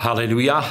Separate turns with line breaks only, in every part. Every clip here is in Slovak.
Haleluja.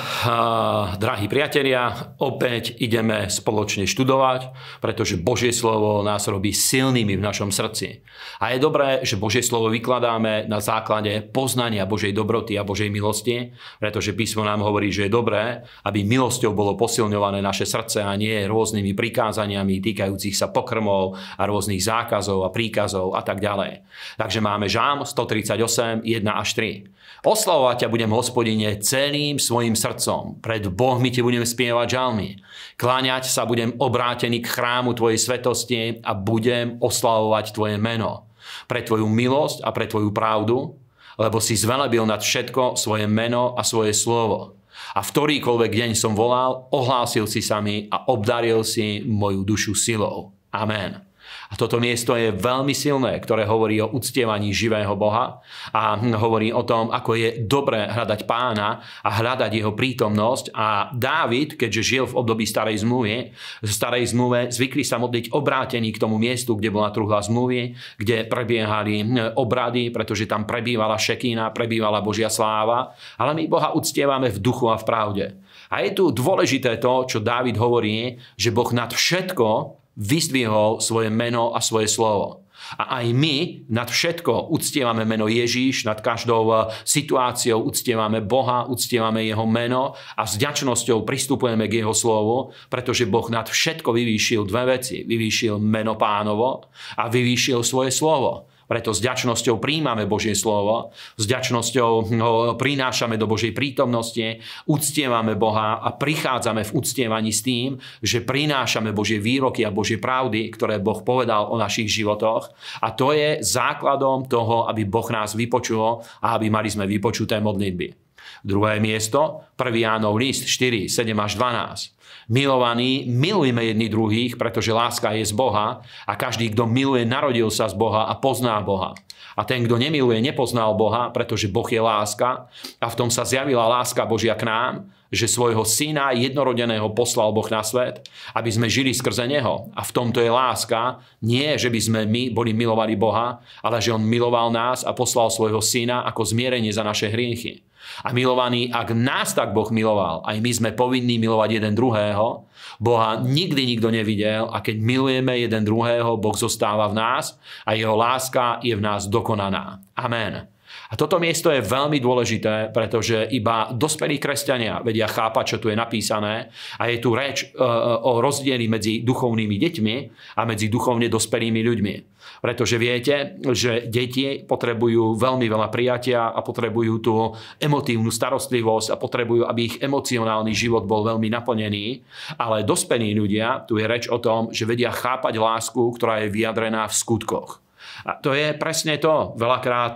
Drahí priatelia, opäť ideme spoločne študovať, pretože Božie slovo nás robí silnými v našom srdci. A je dobré, že Božie slovo vykladáme na základe poznania Božej dobroty a Božej milosti, pretože písmo nám hovorí, že je dobré, aby milosťou bolo posilňované naše srdce a nie rôznymi prikázaniami týkajúcich sa pokrmov a rôznych zákazov a príkazov a tak ďalej. Takže máme Žám 138, 1 až 3. Oslavovať ťa budem, hospodine, celým svojim srdcom. Pred Bohmi ti budem spievať žalmy. Kláňať sa budem obrátený k chrámu tvojej svetosti a budem oslavovať tvoje meno. Pre tvoju milosť a pre tvoju pravdu, lebo si zvelebil nad všetko svoje meno a svoje slovo. A v ktorýkoľvek deň som volal, ohlásil si sa mi a obdaril si moju dušu silou. Amen. A toto miesto je veľmi silné, ktoré hovorí o uctievaní živého Boha a hovorí o tom, ako je dobré hľadať pána a hľadať jeho prítomnosť. A Dávid, keďže žil v období starej zmluvy, v starej zmluve zvykli sa modliť obrátený k tomu miestu, kde bola truhla zmluvy, kde prebiehali obrady, pretože tam prebývala šekína, prebývala Božia sláva. Ale my Boha uctievame v duchu a v pravde. A je tu dôležité to, čo Dávid hovorí, že Boh nad všetko vyzdvihol svoje meno a svoje slovo. A aj my nad všetko uctievame meno Ježíš, nad každou eh, situáciou uctievame Boha, uctievame Jeho meno a s ďačnosťou pristupujeme k Jeho slovu, pretože Boh nad všetko vyvýšil dve veci. Vyvýšil meno pánovo a vyvýšil svoje slovo. Preto s ďačnosťou príjmame Božie slovo, s ďačnosťou ho prinášame do Božej prítomnosti, uctievame Boha a prichádzame v uctievaní s tým, že prinášame Božie výroky a Božie pravdy, ktoré Boh povedal o našich životoch. A to je základom toho, aby Boh nás vypočul a aby mali sme vypočuté modlitby. Druhé miesto, 1. Jánov list 4, 7 až 12. Milovaní, milujme jedni druhých, pretože láska je z Boha a každý, kto miluje, narodil sa z Boha a pozná Boha. A ten, kto nemiluje, nepoznal Boha, pretože Boh je láska a v tom sa zjavila láska Božia k nám, že svojho syna jednorodeného poslal Boh na svet, aby sme žili skrze Neho. A v tomto je láska, nie, že by sme my boli milovali Boha, ale že On miloval nás a poslal svojho syna ako zmierenie za naše hriechy. A milovaný, ak nás tak Boh miloval, aj my sme povinní milovať jeden druhého, Boha nikdy nikto nevidel a keď milujeme jeden druhého, Boh zostáva v nás a jeho láska je v nás dokonaná. Amen. A toto miesto je veľmi dôležité, pretože iba dospelí kresťania vedia chápať, čo tu je napísané a je tu reč e, o rozdieli medzi duchovnými deťmi a medzi duchovne dospelými ľuďmi. Pretože viete, že deti potrebujú veľmi veľa prijatia a potrebujú tú emotívnu starostlivosť a potrebujú, aby ich emocionálny život bol veľmi naplnený. Ale dospelí ľudia, tu je reč o tom, že vedia chápať lásku, ktorá je vyjadrená v skutkoch. A to je presne to. Veľakrát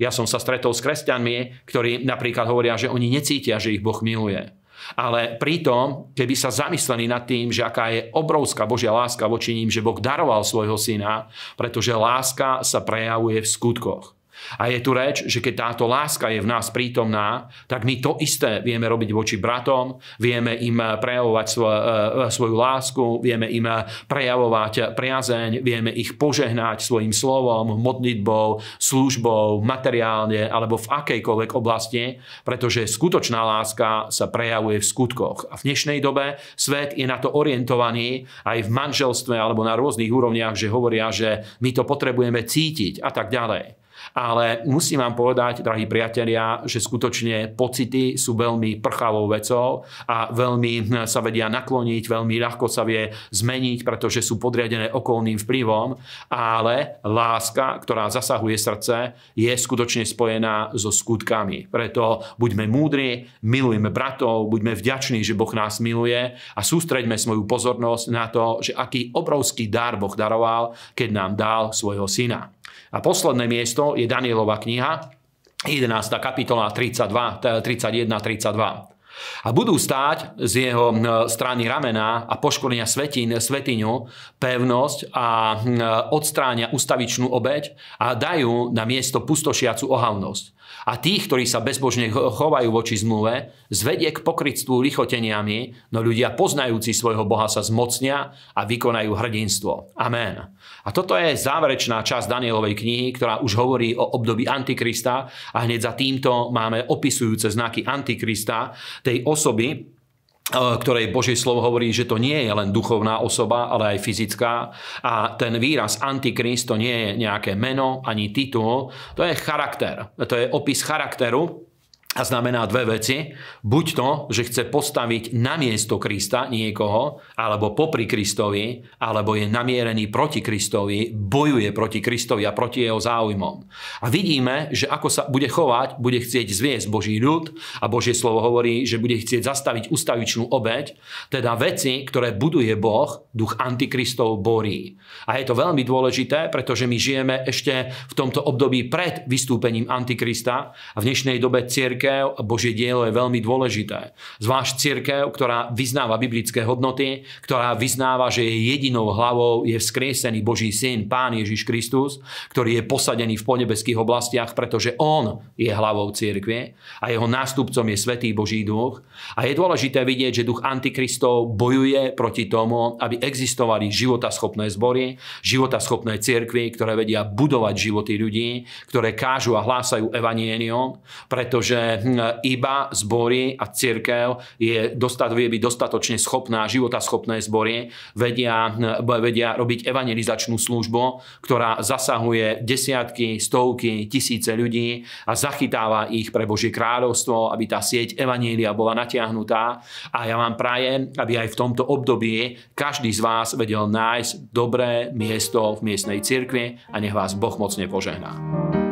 ja som sa stretol s kresťanmi, ktorí napríklad hovoria, že oni necítia, že ich Boh miluje. Ale pritom, keby sa zamysleli nad tým, že aká je obrovská Božia láska voči ním, že Boh daroval svojho syna, pretože láska sa prejavuje v skutkoch. A je tu reč, že keď táto láska je v nás prítomná, tak my to isté vieme robiť voči bratom, vieme im prejavovať svoj, e, svoju lásku, vieme im prejavovať priazeň, vieme ich požehnať svojim slovom, modlitbou, službou, materiálne alebo v akejkoľvek oblasti, pretože skutočná láska sa prejavuje v skutkoch. A v dnešnej dobe svet je na to orientovaný aj v manželstve alebo na rôznych úrovniach, že hovoria, že my to potrebujeme cítiť a tak ďalej. Ale musím vám povedať, drahí priatelia, že skutočne pocity sú veľmi prchavou vecou a veľmi sa vedia nakloniť, veľmi ľahko sa vie zmeniť, pretože sú podriadené okolným vplyvom, ale láska, ktorá zasahuje srdce, je skutočne spojená so skutkami. Preto buďme múdri, milujme bratov, buďme vďační, že Boh nás miluje a sústreďme svoju pozornosť na to, že aký obrovský dar Boh daroval, keď nám dal svojho syna. A posledné miesto je Danielova kniha, 11. kapitola 32, 31, 32. A budú stáť z jeho strany ramena a poškolenia svetín, svetiňu, pevnosť a odstráňa ustavičnú obeď a dajú na miesto pustošiacu ohavnosť a tých, ktorí sa bezbožne chovajú voči zmluve, zvedie k pokrytstvu lichoteniami, no ľudia poznajúci svojho Boha sa zmocnia a vykonajú hrdinstvo. Amen. A toto je záverečná časť Danielovej knihy, ktorá už hovorí o období Antikrista a hneď za týmto máme opisujúce znaky Antikrista, tej osoby, ktorej Božie slovo hovorí, že to nie je len duchovná osoba, ale aj fyzická. A ten výraz antikrist to nie je nejaké meno ani titul, to je charakter. To je opis charakteru a znamená dve veci. Buď to, že chce postaviť na miesto Krista niekoho, alebo popri Kristovi, alebo je namierený proti Kristovi, bojuje proti Kristovi a proti jeho záujmom. A vidíme, že ako sa bude chovať, bude chcieť zviesť Boží ľud a Božie slovo hovorí, že bude chcieť zastaviť ustavičnú obeď, teda veci, ktoré buduje Boh, duch antikristov borí. A je to veľmi dôležité, pretože my žijeme ešte v tomto období pred vystúpením antikrista a v dnešnej dobe církev církev a Božie dielo je veľmi dôležité. Zvlášť církev, ktorá vyznáva biblické hodnoty, ktorá vyznáva, že jej jedinou hlavou je vzkriesený Boží syn, Pán Ježiš Kristus, ktorý je posadený v ponebeských oblastiach, pretože On je hlavou církvie a jeho nástupcom je Svetý Boží duch. A je dôležité vidieť, že duch Antikristov bojuje proti tomu, aby existovali životaschopné zbory, životaschopné církvy, ktoré vedia budovať životy ľudí, ktoré kážu a hlásajú evanienium, pretože Hm, iba zbory a církev je dostat, vie byť dostatočne schopná, životaschopné zbory, vedia, hm, vedia robiť evangelizačnú službu, ktorá zasahuje desiatky, stovky, tisíce ľudí a zachytáva ich pre Božie kráľovstvo, aby tá sieť evanielia bola natiahnutá. A ja vám prajem, aby aj v tomto období každý z vás vedel nájsť dobré miesto v miestnej cirkvi a nech vás Boh mocne požehná.